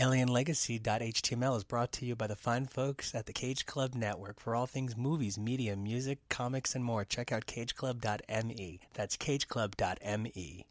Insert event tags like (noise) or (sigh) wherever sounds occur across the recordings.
AlienLegacy.html is brought to you by the fine folks at the Cage Club Network. For all things movies, media, music, comics, and more, check out cageclub.me. That's cageclub.me.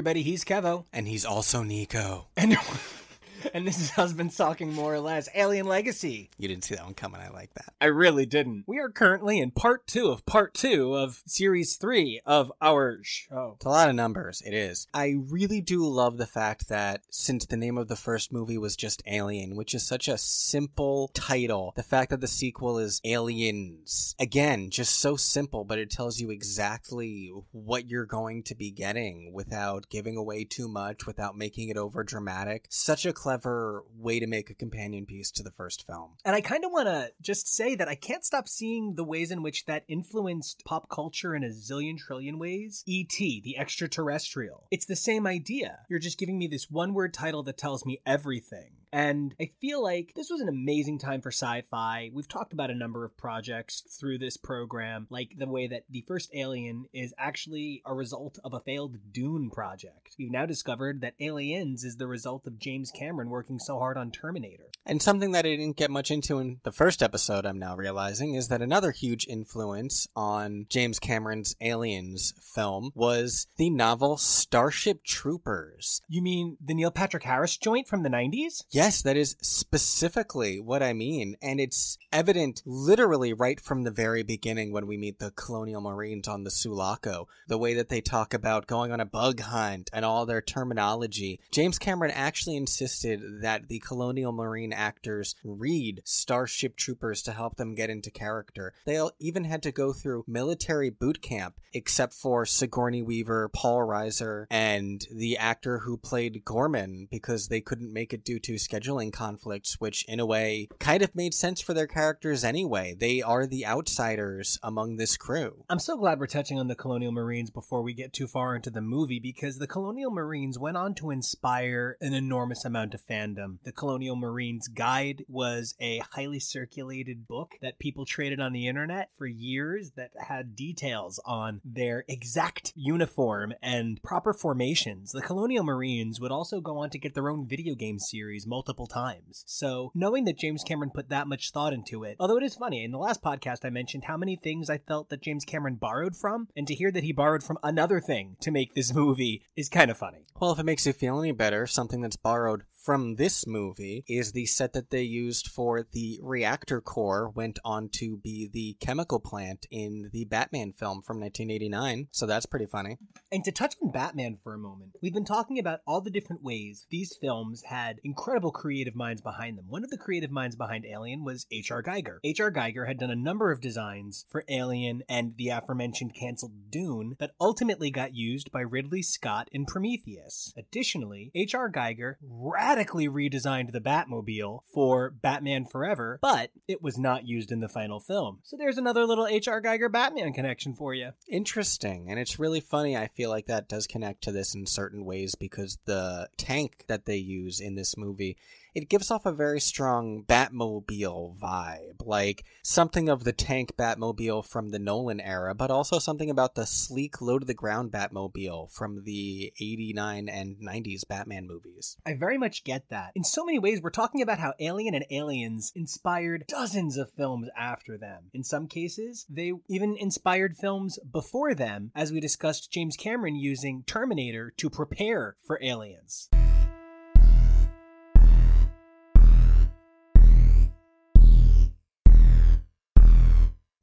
everybody, he's Kevo. And he's also Nico. And (laughs) and this is Husband Talking More or Less Alien Legacy. You didn't see that one coming. I like that. I really didn't. We are currently in part two of part two of series three of our show. It's a lot of numbers. It is. I really do love the fact that since the name of the first movie was just Alien, which is such a simple title, the fact that the sequel is Aliens, again, just so simple, but it tells you exactly what you're going to be getting without giving away too much, without making it over dramatic. Such a clever way to make a companion piece to the first film. And I kind of want to just say that I can't stop seeing the ways in which that influenced pop culture in a zillion trillion ways. E.T., the extraterrestrial. It's the same idea. You're just giving me this one word title that tells me everything. And I feel like this was an amazing time for sci fi. We've talked about a number of projects through this program, like the way that the first Alien is actually a result of a failed Dune project. We've now discovered that Aliens is the result of James Cameron working so hard on Terminator. And something that I didn't get much into in the first episode, I'm now realizing, is that another huge influence on James Cameron's Aliens film was the novel Starship Troopers. You mean the Neil Patrick Harris joint from the 90s? Yes, that is specifically what I mean. And it's evident literally right from the very beginning when we meet the colonial marines on the Sulaco. The way that they talk about going on a bug hunt and all their terminology. James Cameron actually insisted that the colonial marine actors read Starship Troopers to help them get into character. They even had to go through military boot camp, except for Sigourney Weaver, Paul Reiser, and the actor who played Gorman because they couldn't make it due to scheduling conflicts, which in a way kind of made sense for their characters anyway. They are the outsiders among this crew. I'm so glad we're touching on the Colonial Marines before we get too far into the movie because the Colonial Marines went on to inspire an enormous amount of fandom. The Colonial Marines Guide was a highly circulated book that people traded on the internet for years that had details on their exact uniform and proper formations. The Colonial Marines would also go on to get their own video game series multiple times. So, knowing that James Cameron put that much thought into it, although it is funny, in the last podcast I mentioned how many things I felt that James Cameron borrowed from, and to hear that he borrowed from another thing to make this (laughs) movie is kind of funny. Well, if it makes you feel any better, something that's borrowed from this movie is the set that they used for the reactor core went on to be the chemical plant in the Batman film from 1989. So that's pretty funny. And to touch on Batman for a moment, we've been talking about all the different ways these films had incredible creative minds behind them. One of the creative minds behind Alien was H.R. Giger. H.R. Giger had done a number of designs for Alien and the aforementioned canceled Dune that ultimately got used by Ridley Scott in Prometheus. Additionally, H.R. Giger redesigned the Batmobile for Batman Forever, but it was not used in the final film. So there's another little H.R. Giger Batman connection for you. Interesting. And it's really funny. I feel like that does connect to this in certain ways because the tank that they use in this movie it gives off a very strong Batmobile vibe, like something of the tank Batmobile from the Nolan era, but also something about the sleek, low to the ground Batmobile from the 89 and 90s Batman movies. I very much get that. In so many ways, we're talking about how Alien and Aliens inspired dozens of films after them. In some cases, they even inspired films before them, as we discussed James Cameron using Terminator to prepare for Aliens.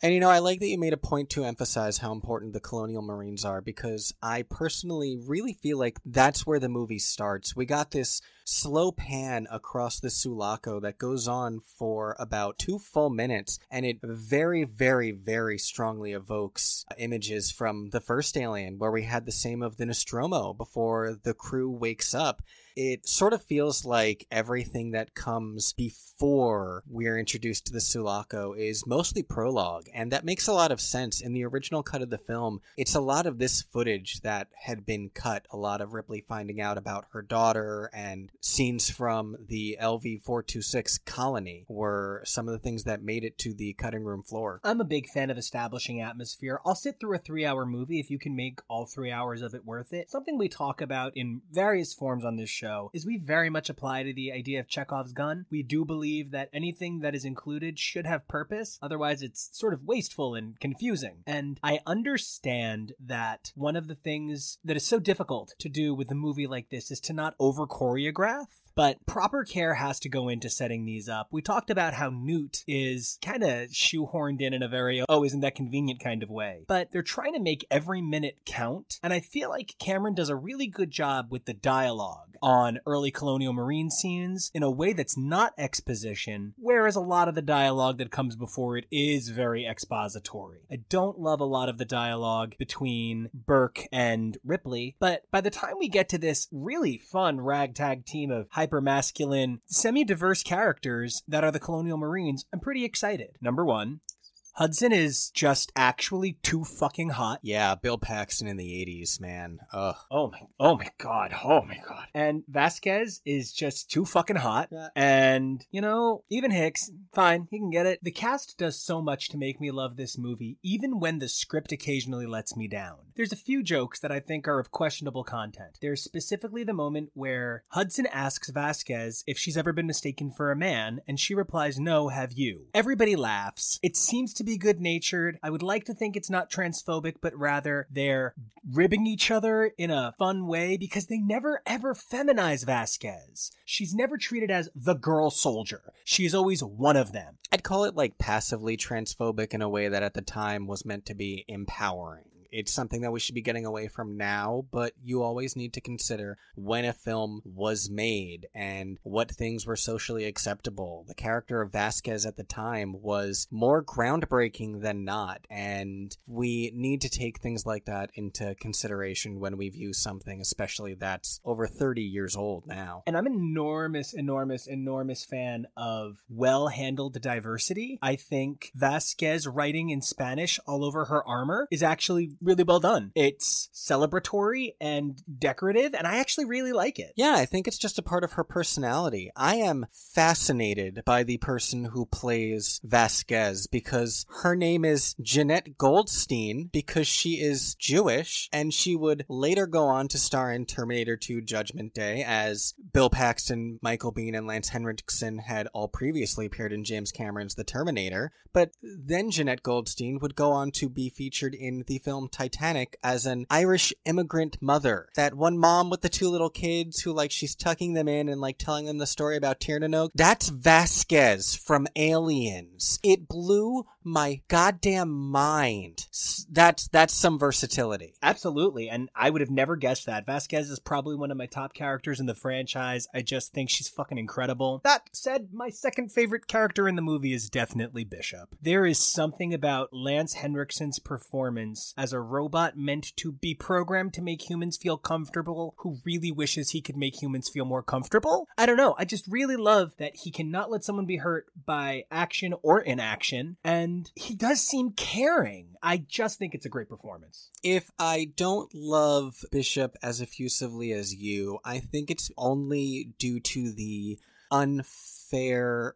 And you know, I like that you made a point to emphasize how important the colonial marines are because I personally really feel like that's where the movie starts. We got this slow pan across the Sulaco that goes on for about two full minutes, and it very, very, very strongly evokes images from the first Alien, where we had the same of the Nostromo before the crew wakes up it sort of feels like everything that comes before we're introduced to the Sulaco is mostly prologue, and that makes a lot of sense. In the original cut of the film, it's a lot of this footage that had been cut, a lot of Ripley finding out about her daughter and scenes from the LV 426 colony were some of the things that made it to the cutting room floor. I'm a big fan of establishing atmosphere. I'll sit through a three hour movie if you can make all three hours of it worth it. Something we talk about in various forms on this show is we very much apply to the idea of Chekhov's gun. We do believe that anything that is included should have purpose, otherwise, it's sort of wasteful and confusing. And I understand that one of the things that is so difficult to do with a movie like this is to not over choreograph but proper care has to go into setting these up. We talked about how Newt is kind of shoehorned in in a very, oh, isn't that convenient kind of way. But they're trying to make every minute count. And I feel like Cameron does a really good job with the dialogue on early colonial marine scenes in a way that's not exposition, whereas a lot of the dialogue that comes before it is very expository. I don't love a lot of the dialogue between Burke and Ripley, but by the time we get to this really fun ragtag team of hyper masculine, semi diverse characters that are the colonial marines, I'm pretty excited. Number one, Hudson is just actually too fucking hot. Yeah, Bill Paxton in the 80s, man. Ugh. Oh my, oh my god, oh my god. And Vasquez is just too fucking hot. Yeah. And, you know, even Hicks, fine, he can get it. The cast does so much to make me love this movie, even when the script occasionally lets me down. There's a few jokes that I think are of questionable content. There's specifically the moment where Hudson asks Vasquez if she's ever been mistaken for a man, and she replies, No, have you? Everybody laughs. It seems to be good natured. I would like to think it's not transphobic, but rather they're ribbing each other in a fun way because they never ever feminize Vasquez. She's never treated as the girl soldier. She is always one of them. I'd call it like passively transphobic in a way that at the time was meant to be empowering. It's something that we should be getting away from now, but you always need to consider when a film was made and what things were socially acceptable. The character of Vasquez at the time was more groundbreaking than not, and we need to take things like that into consideration when we view something, especially that's over 30 years old now. And I'm an enormous, enormous, enormous fan of well handled diversity. I think Vasquez writing in Spanish all over her armor is actually really well done. It's celebratory and decorative, and I actually really like it. Yeah, I think it's just a part of her personality. I am fascinated by the person who plays Vasquez because her name is Jeanette Goldstein because she is Jewish and she would later go on to star in Terminator 2 Judgment Day as Bill Paxton, Michael Biehn, and Lance Henriksen had all previously appeared in James Cameron's The Terminator. But then Jeanette Goldstein would go on to be featured in the film Titanic as an Irish immigrant mother. That one mom with the two little kids who like she's tucking them in and like telling them the story about Tiernan That's Vasquez from Aliens. It blew my goddamn mind. That's that's some versatility. Absolutely, and I would have never guessed that. Vasquez is probably one of my top characters in the franchise. I just think she's fucking incredible. That said, my second favorite character in the movie is definitely Bishop. There is something about Lance Henriksen's performance as a robot meant to be programmed to make humans feel comfortable who really wishes he could make humans feel more comfortable. I don't know. I just really love that he cannot let someone be hurt by action or inaction, and he does seem caring. I just think it's a great performance. If I don't love Bishop as effusively as you, I think it's only due to the unfair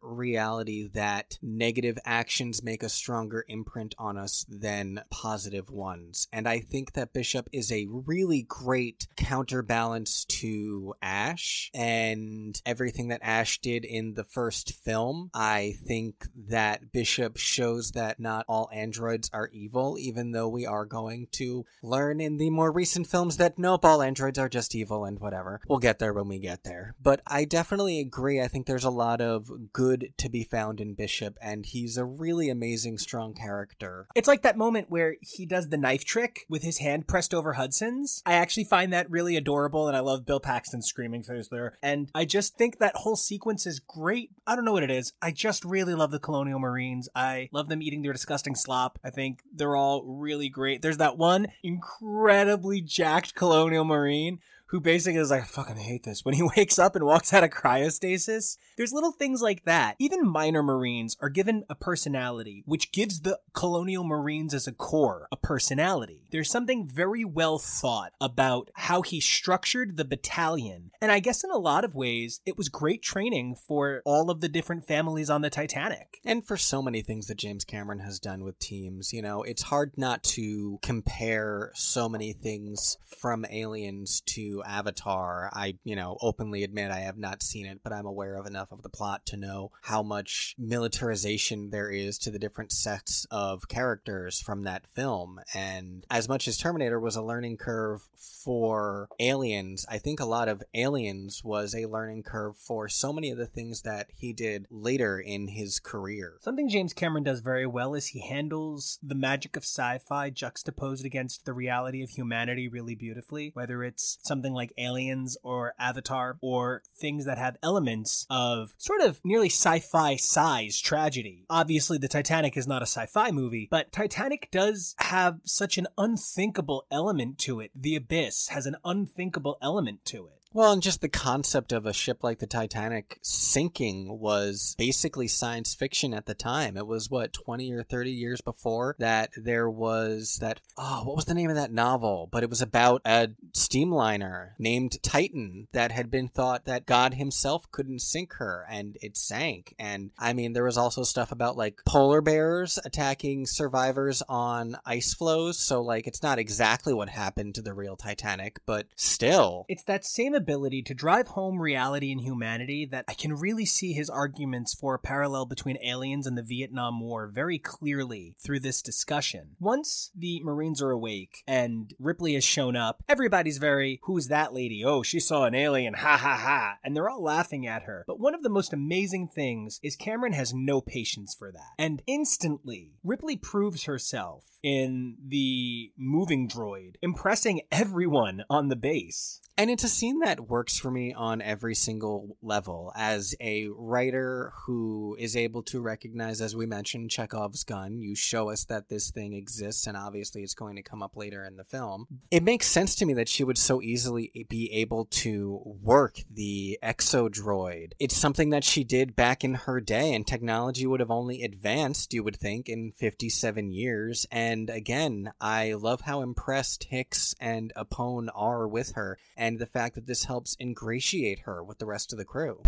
reality that negative actions make a stronger imprint on us than positive ones. And I think that Bishop is a really great counterbalance to Ash and everything that Ash did in the first film. I think that Bishop shows that not all androids are evil, even though we are going to learn in the more recent films that nope, all androids are just evil and whatever. We'll get there when we get there. But I definitely agree. I think there's a lot of good to be found in Bishop, and he's a really amazing, strong character. It's like that moment where he does the knife trick with his hand pressed over Hudson's. I actually find that really adorable, and I love Bill Paxton screaming through there. And I just think that whole sequence is great. I don't know what it is. I just really love the Colonial Marines. I love them eating their disgusting slop. I think they're all really great. There's that one incredibly jacked Colonial Marine who basically is like, I fucking hate this. When he (laughs) wakes up and walks out of cryostasis, there's little things like that. Even minor Marines are given a personality, which gives the Colonial Marines as a core a personality. There's something very well thought about how he structured the battalion. And I guess in a lot of ways, it was great training for all of the different families on the Titanic. And for so many things that James Cameron has done with teams, you know, it's hard not to compare so many things from Aliens to Avatar. I, you know, openly admit I have not seen it, but I'm aware of enough of the plot to know how much militarization there is to the different sets of characters from that film. And as much as Terminator was a learning curve for Aliens, I think a lot of Aliens was a learning curve for so many of the things that he did later in his career. Something James Cameron does very well is he handles the magic of sci fi juxtaposed against the reality of humanity really beautifully, whether it's something like Aliens or Avatar or things that have elements of sort of nearly sci fi size tragedy. Obviously, the Titanic is not a sci fi movie, but Titanic does have such an unthinkable element to it. The Abyss has an unthinkable element to it. Well, and just the concept of a ship like the Titanic sinking was basically science fiction at the time. It was what, 20 or 30 years before that there was that, oh, what was the name of that novel? But it was about a steamliner named Titan that had been thought that God himself couldn't sink her and it sank. And I mean, there was also stuff about like polar bears attacking survivors on ice floes. So, like, it's not exactly what happened to the real Titanic, but still. It's that same ability to drive home reality and humanity that I can really see his arguments for a parallel between aliens and the Vietnam War very clearly through this discussion. Once the Marines are awake and Ripley has shown up, everybody's very, who's that lady? Oh, she saw an alien, ha ha ha. And they're all laughing at her. But one of the most amazing things is Cameron has no patience for that. And instantly, Ripley proves herself in the moving droid, impressing everyone on the base. And it's a scene that works for me on every single level. As a writer who is able to recognize, as we mentioned, Chekhov's gun, you show us that this thing exists, and obviously it's going to come up later in the film. It makes sense to me that she would so easily be able to work the exodroid. It's something that she did back in her day, and technology would have only advanced, you would think, in 57 years. And again, I love how impressed Hicks and Apone are with her and the fact that this helps ingratiate her with the rest of the crew.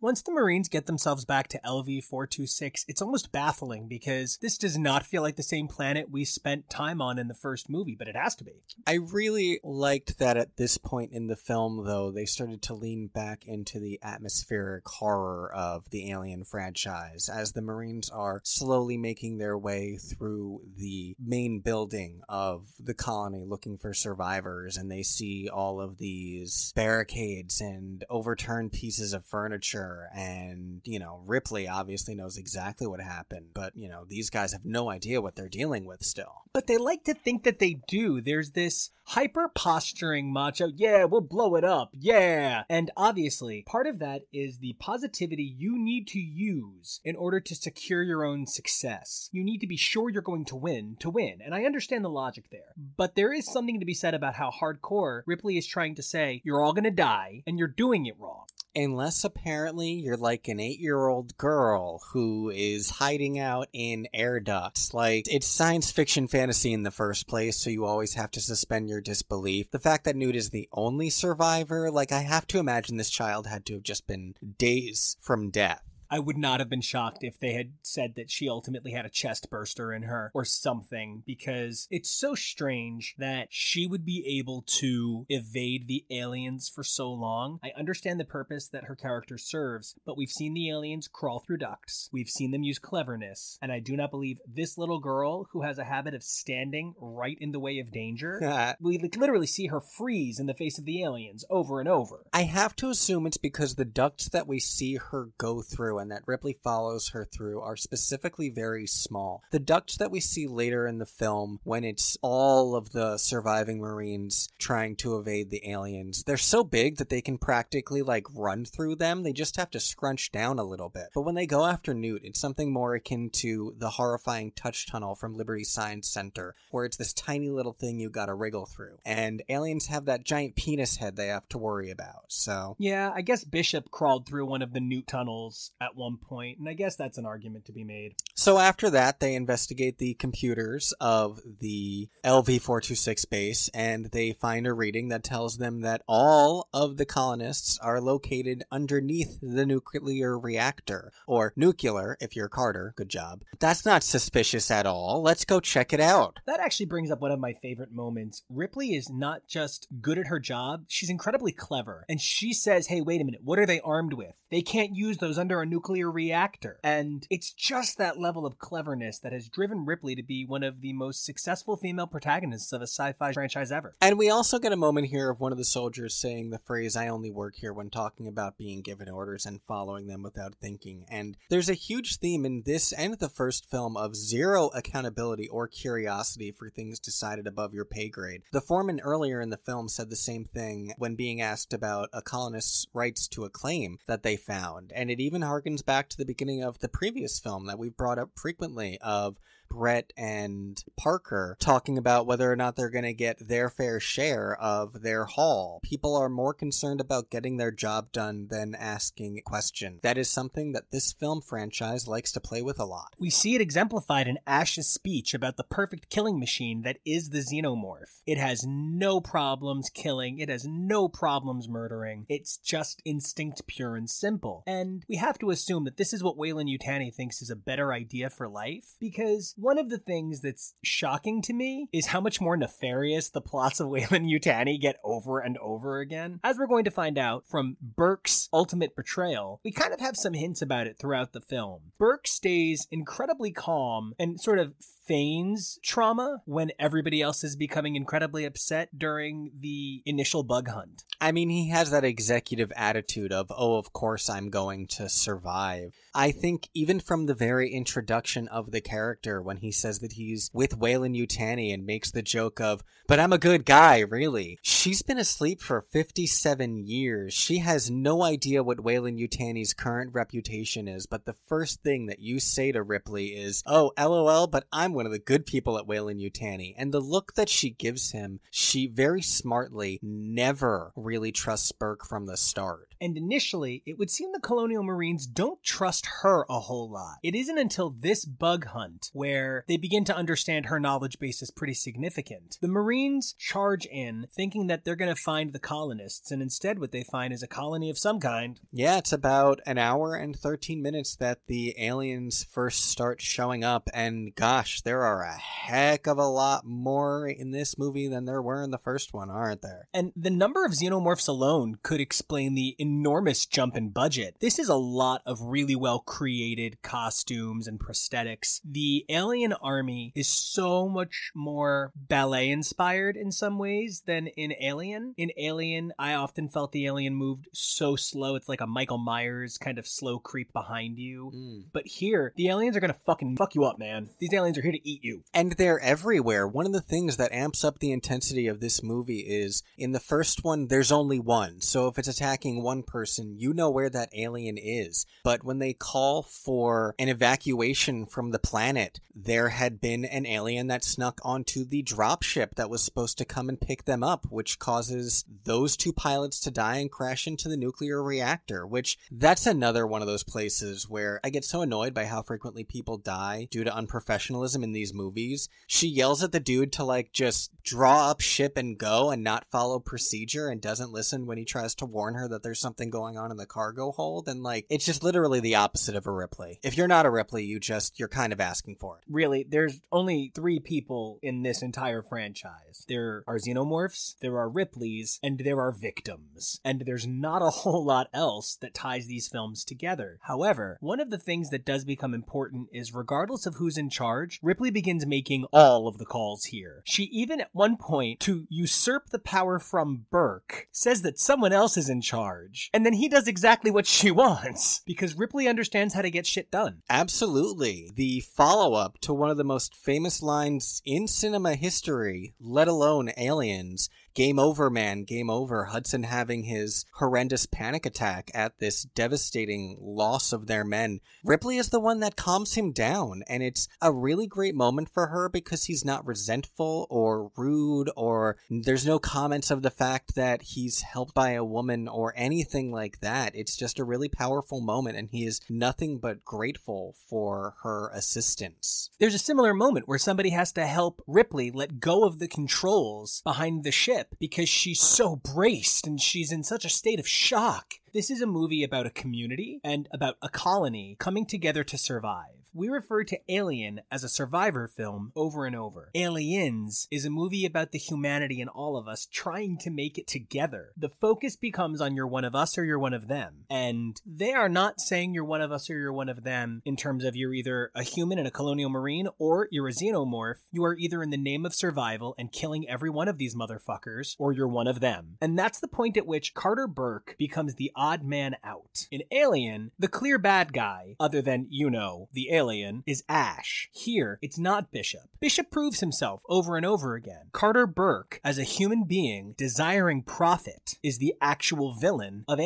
Once the Marines get themselves back to LV 426, it's almost baffling because this does not feel like the same planet we spent time on in the first movie, but it has to be. I really liked that at this point in the film, though, they started to lean back into the atmospheric horror of the Alien franchise as the Marines are slowly making their way through the main building of the colony looking for survivors, and they see all of these barricades and overturned pieces of furniture and you know ripley obviously knows exactly what happened but you know these guys have no idea what they're dealing with still But they like to think that they do. There's this hyper posturing macho, yeah, we'll blow it up, yeah. And obviously, part of that is the positivity you need to use in order to secure your own success. You need to be sure you're going to win to win. And I understand the logic there. But there is something to be said about how hardcore Ripley is trying to say, you're all going to die and you're doing it wrong. Unless apparently you're like an eight-year-old girl who is hiding out in air ducts. Like it's science fiction fantasy in the first place so you always have to suspend your disbelief. The fact that newt is the only survivor like i have to imagine this child had to have just been days from death I would not have been shocked if they had said that she ultimately had a chest burster in her or something because it's so strange that she would be able to evade the aliens for so long. I understand the purpose that her character serves, but we've seen the aliens crawl through ducts. We've seen them use cleverness, and I do not believe this little girl who has a habit of standing right in the way of danger. (laughs) we like, literally see her freeze in the face of the aliens over and over. I have to assume it's because the ducts that we see her go through and that Ripley follows her through are specifically very small. The ducts that we see later in the film, when it's all of the surviving Marines trying to evade the aliens, they're so big that they can practically like run through them. They just have to scrunch down a little bit. But when they go after Newt, it's something more akin to the horrifying touch tunnel from Liberty Science Center, where it's this tiny little thing you gotta wriggle through. And aliens have that giant penis head they have to worry about. So Yeah, I guess Bishop crawled through one of the Newt tunnels at one point, and I guess that's an argument to be made. So after that, they investigate the computers of the LV-426 base, and they find a reading that tells them that all of the colonists are located underneath the nuclear reactor, or nuclear if you're Carter. Good job. That's not suspicious at all. Let's go check it out. That actually brings up one of my favorite moments. Ripley is not just good at her job, she's incredibly clever. And she says, hey, wait a minute, what are they armed with? They can't use those under a nuclear reactor. And it's just that level of cleverness that has driven Ripley to be one of the most successful female protagonists of a sci fi franchise ever. And we also get a moment here of one of the soldiers saying the phrase, I only work here, when talking about being given orders and following them without thinking. And there's a huge theme in this and the first film of zero accountability or curiosity for things decided above your pay grade. The foreman earlier in the film said the same thing when being asked about a colonist's rights to a claim that they found. And it even harkens back to the beginning of the previous film that we've brought up frequently of Brett and Parker talking about whether or not they're going to get their fair share of their haul. People are more concerned about getting their job done than asking questions. That is something that this film franchise likes to play with a lot. We see it exemplified in Ash's speech about the perfect killing machine that is the xenomorph. It has no problems killing, it has no problems murdering. It's just instinct pure and simple. And we have to assume that this is what Weyland-Yutani thinks is a better idea for life because one of the things that's shocking to me is how much more nefarious the plots of Weyland-Yutani get over and over again. As we're going to find out from Burke's ultimate betrayal, we kind of have some hints about it throughout the film. Burke stays incredibly calm and sort of feigns trauma when everybody else is becoming incredibly upset during the initial bug hunt. I mean, he has that executive attitude of, oh, of course I'm going to survive. I think even from the very introduction of the character, when he says that he's with Weyland-Yutani and makes the joke of, but I'm a good guy, really. She's been asleep for 57 years. She has no idea what Weyland-Yutani's current reputation is, but the first thing that you say to Ripley is, oh, lol, but I'm one of the good people at Weyland-Yutani. And the look that she gives him, she very smartly never really trusts Burke from the start. And initially, it would seem the Colonial Marines don't trust her a whole lot. It isn't until this bug hunt where they begin to understand her knowledge base is pretty significant. The Marines charge in thinking that they're going to find the colonists, and instead, what they find is a colony of some kind. Yeah, it's about an hour and 13 minutes that the aliens first start showing up, and gosh, there are a heck of a lot more in this movie than there were in the first one, aren't there? And the number of xenomorphs alone could explain the enormous jump in budget. This is a lot of really well created costumes and prosthetics. The alien army is so much more ballet inspired in some ways than in Alien. In Alien, I often felt the alien moved so slow. It's like a Michael Myers kind of slow creep behind you. Mm. But here, the aliens are gonna fucking fuck you up, man. These aliens are here to eat you. And they're everywhere. One of the things that amps up the intensity of this movie is in the first one, there's only one. So if it's attacking one person, you know where that alien is. But when they call for an evacuation from the planet, there had been an alien that snuck onto the dropship that was supposed to come and pick them up, which causes those two pilots to die and crash into the nuclear reactor, which that's another one of those places where I get so annoyed by how frequently people die due to unprofessionalism in these movies. She yells at the dude to like just draw up ship and go and not follow procedure and doesn't listen when he tries to warn her that there's something going on in the cargo hold and like it's just literally the opposite of a Ripley. If you're not a Ripley, you just you're kind of asking for it. Really, there's only three people in this entire franchise. There are xenomorphs, there are Ripleys, and there are victims. And there's not a (laughs) whole lot else that ties these films together. However, one of the things that does become important is regardless of who's in charge, Ripley begins making all of the calls here. She even at one point, to usurp the power from Burke, says that someone else is in charge. And then he does exactly what she (laughs) wants because Ripley understands how to get shit done. Absolutely. The follow up to one of the most famous lines in cinema history, let alone aliens, game over, man, game over. Hudson having his horrendous panic attack at this devastating loss of their men. Ripley is the one that calms him down, and it's a really great moment for her because he's not resentful or rude, or there's no comments of the fact that he's helped by a woman or anything like that. It's just a really powerful moment, and he is nothing but grateful for her assistance. There's a similar moment where somebody has to help Ripley let go of the controls behind the ship because she's so braced and she's in such a state of shock. This is a movie about a community and about a colony coming together to survive. We refer to Alien as a survivor film over and over. Aliens is a movie about the humanity in all of us trying to make it together. The focus becomes on you're one of us or you're one of them. And they are not saying you're one of us or you're one of them in terms of you're either a human and a colonial marine or you're a xenomorph. You are either in the name of survival and killing every one of these motherfuckers or you're one of them. And that's the point at which Carter Burke becomes the odd man out. In Alien, the clear bad guy, other than, you know, the alien, is Ash. Here, it's not Bishop. Bishop proves himself over and over again. Carter Burke, as a human being desiring profit, is the actual villain of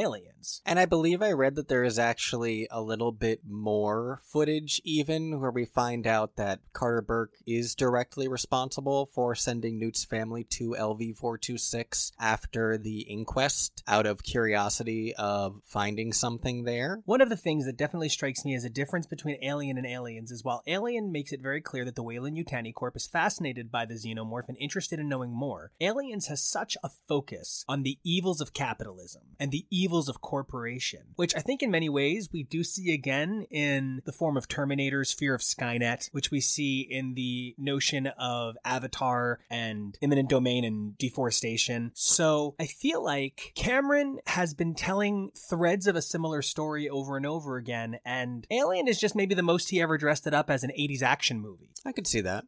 Aliens. And I believe I read that there is actually a little bit more footage, even where we find out that Carter Burke is directly responsible for sending Newt's family to LV 426 after the inquest out of curiosity of finding something there. One of the things that definitely strikes me as a difference between Alien and Aliens is while Alien makes it very clear that the Weyland-Yutani Corp is fascinated by the xenomorph and interested in knowing more, Aliens has such a focus on the evils of capitalism and the evils of corporation, which I think in many ways we do see again in the form of Terminator's fear of Skynet, which we see in the notion of Avatar and eminent domain and deforestation. So I feel like Cameron has been telling threads of a similar story over and over again, and Alien is just maybe the most he ever dressed it up as an 80s action movie. I could see that.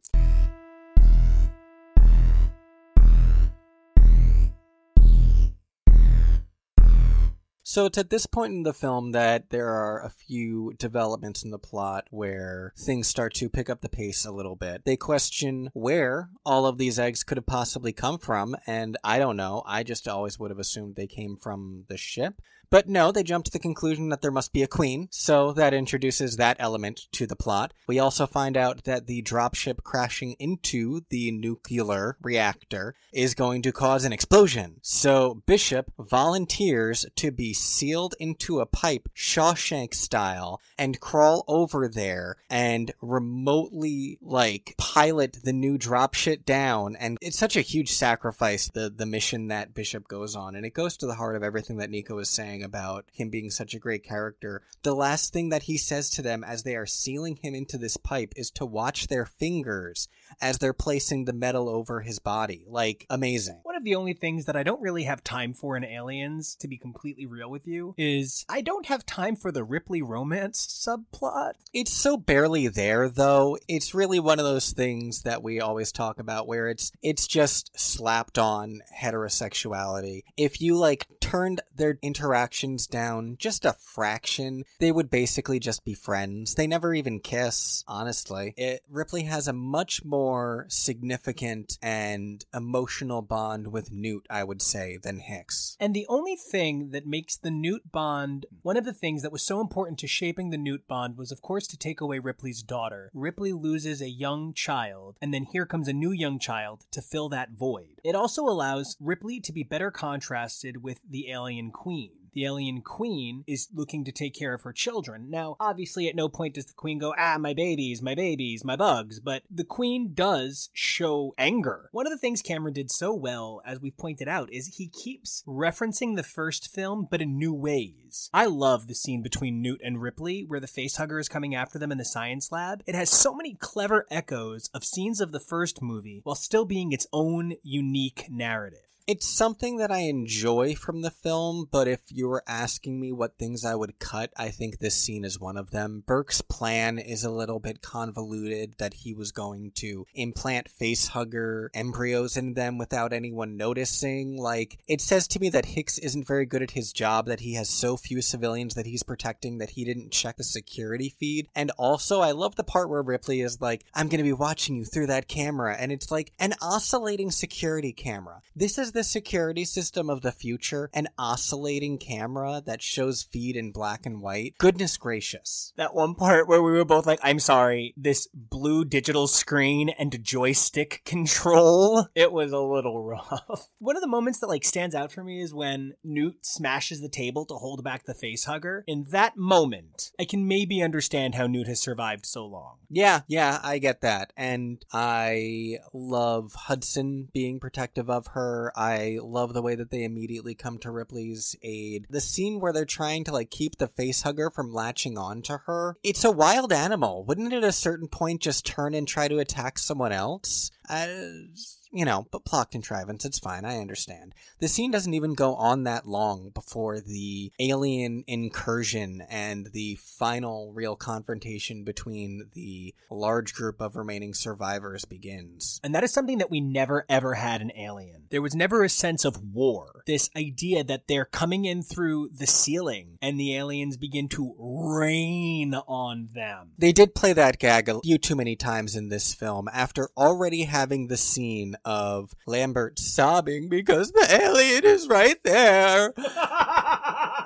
So it's at this point in the film that there are a few developments in the plot where things start to pick up the pace a little bit. They question where all of these eggs could have possibly come from, and I don't know. I just always would have assumed they came from the ship. But no, they jump to the conclusion that there must be a queen, so that introduces that element to the plot. We also find out that the dropship crashing into the nuclear reactor is going to cause an explosion. So Bishop volunteers to be sealed into a pipe, Shawshank style, and crawl over there and remotely, like, pilot the new dropship down. And it's such a huge sacrifice, the, the mission that Bishop goes on. And it goes to the heart of everything that Nico is saying about him being such a great character. The last thing that he says to them as they are sealing him into this pipe is to watch their fingers as they're placing the metal over his body. Like, amazing. One of the only things that I don't really have time for in Aliens, to be completely real with you, is I don't have time for the Ripley romance subplot. It's so barely there though. It's really one of those things that we always talk about where it's it's just slapped on heterosexuality. If you like turned their down just a fraction, they would basically just be friends. They never even kiss, honestly. It Ripley has a much more significant and emotional bond with Newt, I would say, than Hicks. And the only thing that makes the Newt bond one of the things that was so important to shaping the Newt bond was, of course, to take away Ripley's daughter. Ripley loses a young child, and then here comes a new young child to fill that void. It also allows Ripley to be better contrasted with the alien queen the alien queen is looking to take care of her children. Now, obviously, at no point does the queen go, ah, my babies, my babies, my bugs, but the queen does show anger. One of the things Cameron did so well, as we've pointed out, is he keeps referencing the first film, but in new ways. I love the scene between Newt and Ripley, where the facehugger is coming after them in the science lab. It has so many clever echoes of scenes of the first movie while still being its own unique narrative. It's something that I enjoy from the film, but if you were asking me what things I would cut, I think this scene is one of them. Burke's plan is a little bit convoluted that he was going to implant facehugger embryos in them without anyone noticing. Like, it says to me that Hicks isn't very good at his job, that he has so few civilians that he's protecting that he didn't check the security feed. And also, I love the part where Ripley is like, I'm going to be watching you through that camera. And it's like an oscillating security camera. This is the security system of the future, an oscillating camera that shows feed in black and white. Goodness gracious. That one part where we were both like, I'm sorry, this blue digital screen and joystick control, it was a little rough. (laughs) One of the moments that like stands out for me is when Newt smashes the table to hold back the face hugger. In that moment, I can maybe understand how Newt has survived so long. Yeah, yeah, I get that. And I love Hudson being protective of her. I love the way that they immediately come to Ripley's aid. The scene where they're trying to like keep the face hugger from latching on to her. It's a wild animal. Wouldn't it at a certain point just turn and try to attack someone else? You know, but plot contrivance, it's fine, I understand. The scene doesn't even go on that long before the alien incursion and the final real confrontation between the large group of remaining survivors begins. And that is something that we never ever had in Alien. There was never a sense of war. This idea that they're coming in through the ceiling and the aliens begin to rain on them. They did play that gag a few too many times in this film after already having the scene of Lambert sobbing because the alien is right there. (laughs)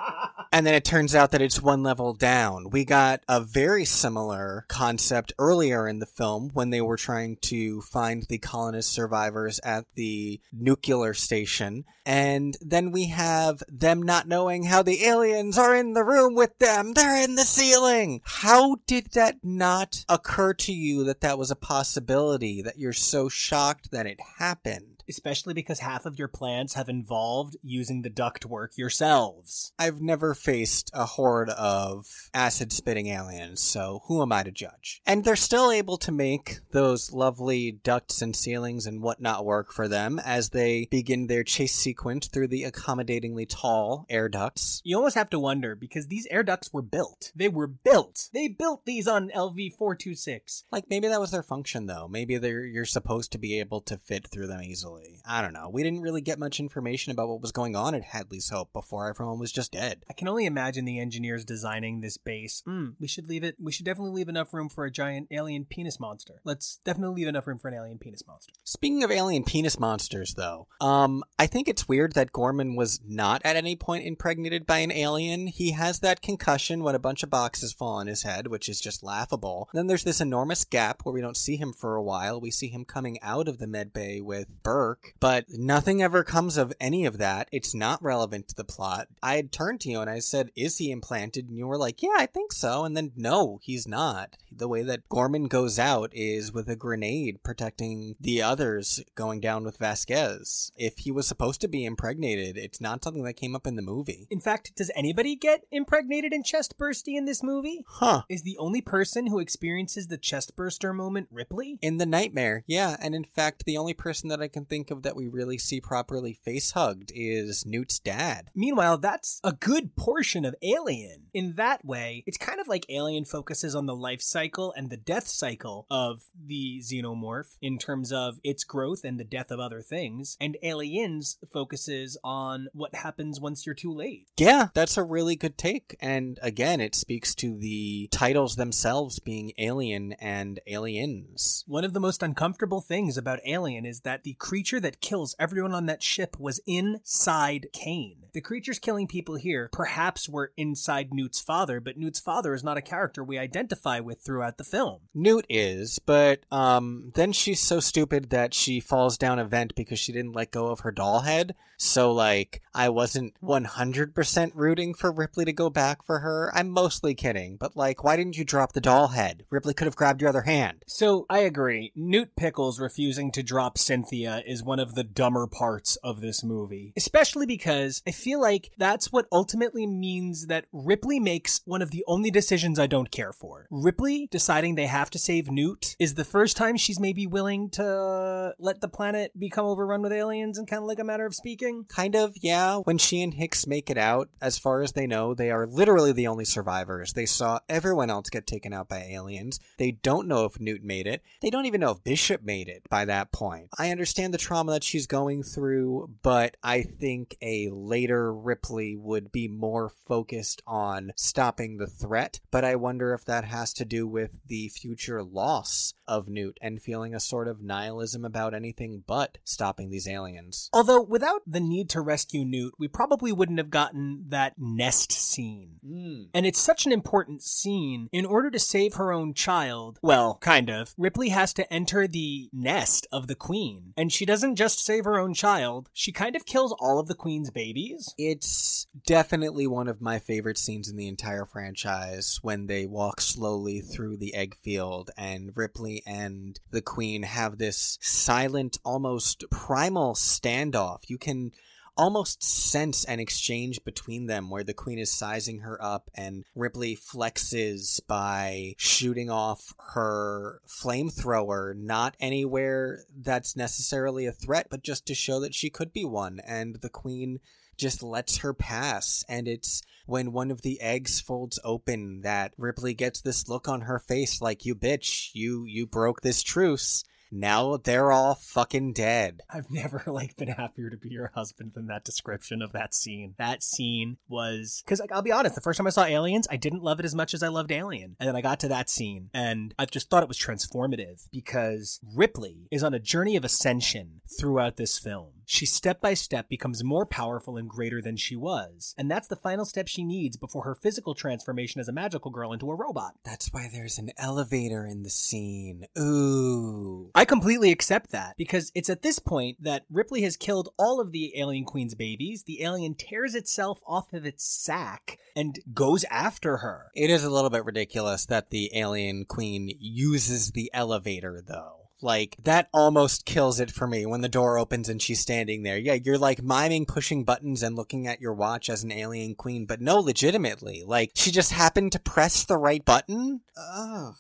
and then it turns out that it's one level down. We got a very similar concept earlier in the film when they were trying to find the colonist survivors at the nuclear station. And then we have them not knowing how the aliens are in the room with them. They're in the ceiling. How did that not occur to you that that was a possibility, that you're so shocked that it happened? Especially because half of your plans have involved using the ductwork yourselves. I've never faced a horde of acid spitting aliens, so who am I to judge? And they're still able to make those lovely ducts and ceilings and whatnot work for them as they begin their chase sequence through the accommodatingly tall air ducts. You almost have to wonder because these air ducts were built. They were built. They built these on LV 426. Like maybe that was their function though. Maybe they're you're supposed to be able to fit through them easily. I don't know. We didn't really get much information about what was going on at Hadley's Hope before everyone was just dead. I can only imagine the engineers designing this base. Hmm, we should leave it. We should definitely leave enough room for a giant alien penis monster. Let's definitely leave enough room for an alien penis monster. Speaking of alien penis monsters, though, um, I think it's weird that Gorman was not at any point impregnated by an alien. He has that concussion when a bunch of boxes fall on his head, which is just laughable. then there's this enormous gap where we don't see him for a while. We see him coming out of the med bay with Burke, but nothing ever comes of any of that. It's not relevant to the plot. I had turned to you and I said, Is he implanted? And you were like, Yeah, I think so. And then, no, he's not. The way that Gorman goes out is with a grenade protecting the others going down with Vasquez. If he was supposed to be impregnated, it's not something that came up in the movie. In fact, does anybody get impregnated and chest bursty in this movie? Huh. Is the only person who experiences the chest burster moment Ripley? In the nightmare, yeah. And in fact, the only person that I can think of that we really see properly face hugged is Newt's dad. Meanwhile, that's a good portion of Alien. In that way, it's kind of like Alien focuses on the life cycle and the death cycle of the xenomorph in terms of its growth and the death of other things, and Aliens focuses on what happens once you're too late. Yeah, that's a really good take. And again, it speaks to the titles themselves being Alien and Aliens. One of the most uncomfortable things about Alien is that the creature that kills everyone on that ship was inside Kane. The creatures killing people here perhaps were inside Newt's father, but Newt's father is not a character we identify with throughout the film. Newt is, but um, then she's so stupid that she falls down a vent because she didn't let go of her doll head. So, like, I wasn't 100% rooting for Ripley to go back for her. I'm mostly kidding, but like, why didn't you drop the doll head? Ripley could have grabbed your other hand. So, I agree. Newt Pickles refusing to drop Cynthia is one of the dumber parts of this movie, especially because I feel like that's what ultimately means that Ripley makes one of the only decisions I don't care for. Ripley deciding they have to save Newt is the first time she's maybe willing to let the planet become overrun with aliens and kind of like a matter of speaking. Kind of, yeah. When she and Hicks make it out, as far as they know, they are literally the only survivors. They saw everyone else get taken out by aliens. They don't know if Newt made it. They don't even know if Bishop made it by that point. I understand the trauma that she's going through, but I think a later Ripley would be more focused on stopping the threat. But I wonder if that has to do with the future loss of Newt and feeling a sort of nihilism about anything but stopping these aliens. Although, without the need to rescue Newt, we probably wouldn't have gotten that nest scene. Mm. And it's such an important scene. In order to save her own child, well, kind of, Ripley has to enter the nest of the queen. And she doesn't just save her own child, she kind of kills all of the queen's babies. It's definitely one of my favorite scenes in the entire franchise when they walk slowly through the egg field and Ripley and the queen have this silent, almost primal standoff. You can almost sense an exchange between them where the queen is sizing her up and Ripley flexes by shooting off her flamethrower, not anywhere that's necessarily a threat, but just to show that she could be one. And the queen just lets her pass. And it's when one of the eggs folds open that Ripley gets this look on her face like, you bitch, you, you broke this truce. Now they're all fucking dead. I've (laughs) never like been happier to be your husband than that description of that scene. That scene was because like I'll be honest, the first time I saw Aliens, I didn't love it as much as I loved Alien, and then I got to that scene and I just thought it was transformative because Ripley is on a journey of ascension throughout this film. She step by step becomes more powerful and greater than she was, and that's the final step she needs before her physical transformation as a magical girl into a robot. That's why there's an elevator in the scene. Ooh. I completely accept that because it's at this point that Ripley has killed all of the alien queen's babies. The alien tears itself off of its sack and goes after her. It is a little bit ridiculous that the alien queen uses the elevator, though. Like, that almost kills it for me when the door opens and she's standing there. Yeah, you're like miming pushing buttons and looking at your watch as an alien queen, but no, legitimately. Like, she just happened to press the right button? Ugh.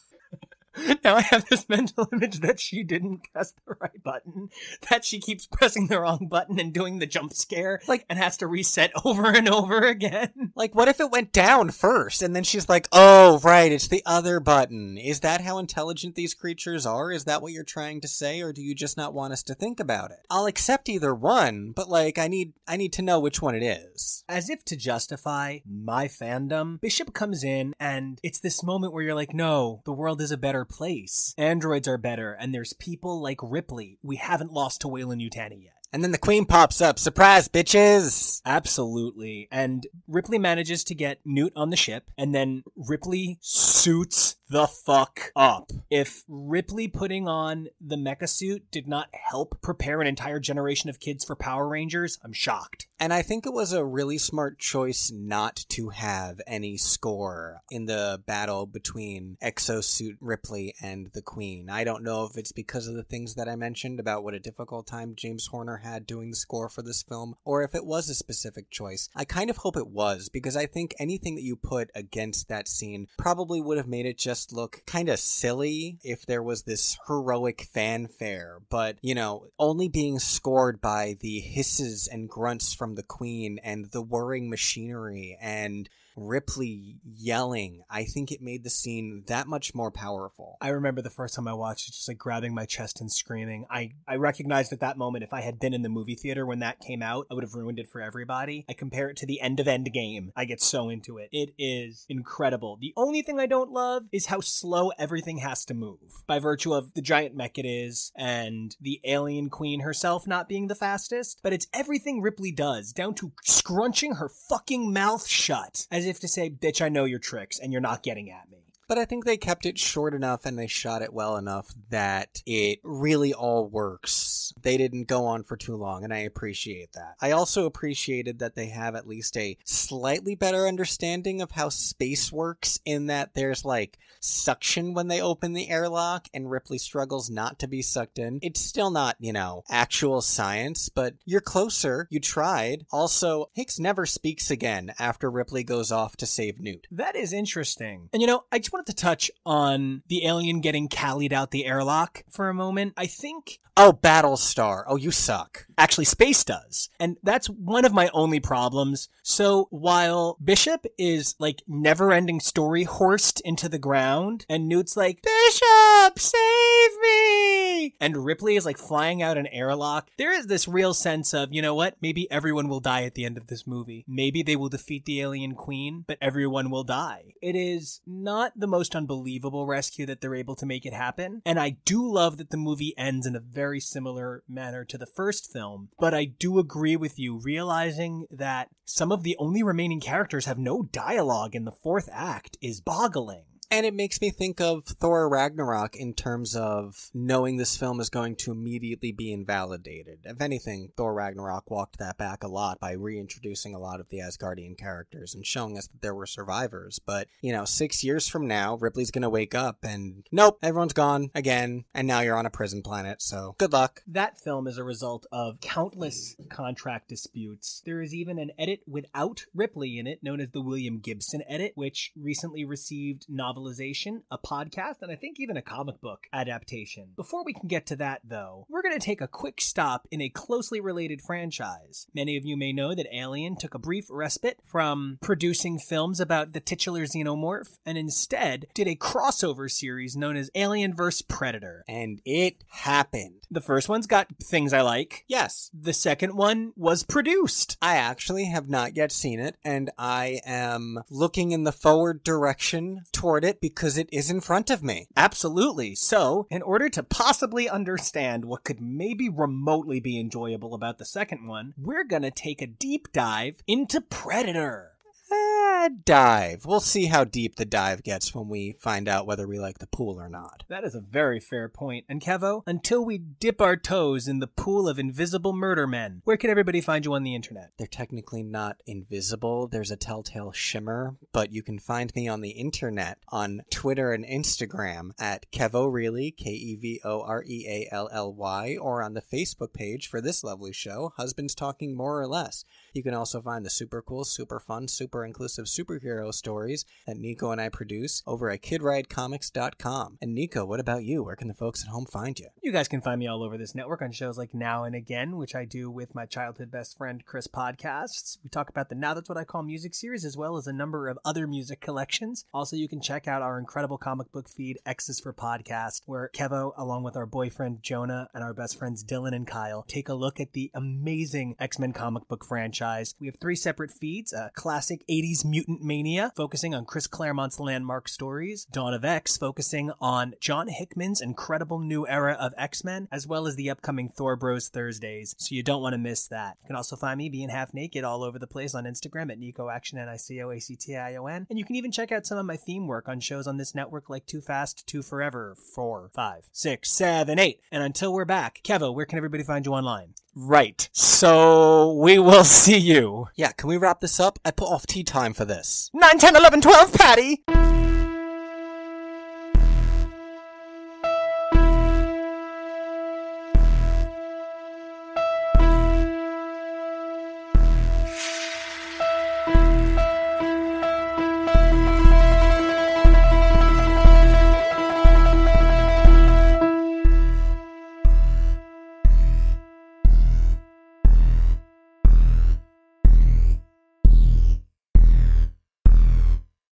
(laughs) now I have this mental image that she didn't press the right button, that she keeps pressing the wrong button and doing the jump scare, like, and has to reset (laughs) over and over again. (laughs) Like, what if it went down first and then she's like, oh, right, it's the other button? Is that how intelligent these creatures are? Is that what you're trying to say, or do you just not want us to think about it? I'll accept either one, but like, I need, I need to know which one it is. As if to justify my fandom, Bishop comes in and it's this moment where you're like, no, the world is a better place. Androids are better, and there's people like Ripley. We haven't lost to Weyland-Yutani yet. And then the queen pops up. Surprise, bitches! Absolutely. And Ripley manages to get Newt on the ship, and then Ripley suits the fuck up. If Ripley putting on the mecha suit did not help prepare an entire generation of kids for Power Rangers, I'm shocked. And I think it was a really smart choice not to have any score in the battle between Exosuit Ripley and the Queen. I don't know if it's because of the things that I mentioned about what a difficult time James Horner had doing the score for this film, or if it was a specific choice. I kind of hope it was, because I think anything that you put against that scene probably would have made it just look kind of silly if there was this heroic fanfare. But, you know, only being scored by the hisses and grunts from the Queen and the whirring machinery and Ripley yelling, I think it made the scene that much more powerful. I remember the first time I watched it, just like grabbing my chest and screaming. I, I recognized at that moment if I had been in the movie theater when that came out, I would have ruined it for everybody. I compare it to the end of Endgame. I get so into it. It is incredible. The only thing I don't love is how slow everything has to move by virtue of the giant mech it is and the alien queen herself not being the fastest. But it's everything Ripley does, down to scrunching her fucking mouth shut as if to say, bitch, I know your tricks and you're not getting at me. But I think they kept it short enough and they shot it well enough that it really all works. They didn't go on for too long, and I appreciate that. I also appreciated that they have at least a slightly better understanding of how space works, in that there's like suction when they open the airlock, and Ripley struggles not to be sucked in. It's still not, you know, actual science, but you're closer. You tried. Also, Hicks never speaks again after Ripley goes off to save Newt. That is interesting. And you know, I just wanted to touch on the alien getting callied out the airlock for a moment. I think Oh, Battlestar. Oh, you suck. actually space does. And that's one of my only problems. So while Bishop is like never ending story horsed into the ground and Newt's like, Bishop, save me! And Ripley is like flying out an airlock, there is this real sense of, you know what? Maybe everyone will die at the end of this movie. Maybe they will defeat the alien queen, but everyone will die. It is not the most unbelievable rescue that they're able to make it happen. And I do love that the movie ends in a very similar manner to the first film. But I do agree with you, realizing that some of the only remaining characters have no dialogue in the fourth act is boggling. And it makes me think of Thor Ragnarok in terms of knowing this film is going to immediately be invalidated. If anything, Thor Ragnarok walked that back a lot by reintroducing a lot of the Asgardian characters and showing us that there were survivors. But, you know, six years from now, Ripley's gonna wake up and nope, everyone's gone again, and now you're on a prison planet, so good luck. That film is a result of countless contract disputes. There is even an edit without Ripley in it, known as the William Gibson edit, which recently received novelization, a podcast, and I think even a comic book adaptation. Before we can get to that, though, we're going to take a quick stop in a closely related franchise. Many of you may know that Alien took a brief respite from producing films about the titular xenomorph and instead did a crossover series known as Alien vs. Predator. And it happened. The first one's got things I like. Yes. The second one was produced. I actually have not yet seen it, and I am looking in the forward direction toward it because it is in front of me. Absolutely. So, in order to possibly understand what could maybe remotely be enjoyable about the second one, we're gonna take a deep dive into Predator. Eh, dive. We'll see how deep the dive gets when we find out whether we like the pool or not. That is a very fair point. And Kevo, until we dip our toes in the pool of invisible murder men, where can everybody find you on the internet? They're technically not invisible. There's a telltale shimmer, but you can find me on the internet on Twitter and Instagram at Kevo Really, K E V O R E A L L Y, or on the Facebook page for this lovely show, Husbands Talking More or Less. You can also find the super cool, super fun, super inclusive superhero stories that Nico and I produce over at KidRideComics.com. And Nico, what about you? Where can the folks at home find you? You guys can find me all over this network on shows like Now and Again, which I do with my childhood best friend Chris podcasts. We talk about the Now That's What I Call Music series as well as a number of other music collections. Also, you can check out our incredible comic book feed, X's for Podcast, where Kevo, along with our boyfriend Jonah and our best friends Dylan and Kyle, take a look at the amazing X Men comic book We have three separate feeds a classic 80s Mutant Mania, focusing on Chris Claremont's landmark stories, Dawn of X, focusing on John Hickman's incredible new era of X Men, as well as the upcoming Thor Bros Thursdays. So you don't want to miss that. You can also find me being half naked all over the place on Instagram at Nico Action, N I C O A C T I O N. And you can even check out some of my theme work on shows on this network like Too Fast, Too Forever, four, five, six, seven, eight. And until we're back, Kevo, where can everybody find you online? Right. So we will (laughs) see you. Yeah, can we wrap this up? I put off tea time for this. 9, 10, 11, 12, Patty!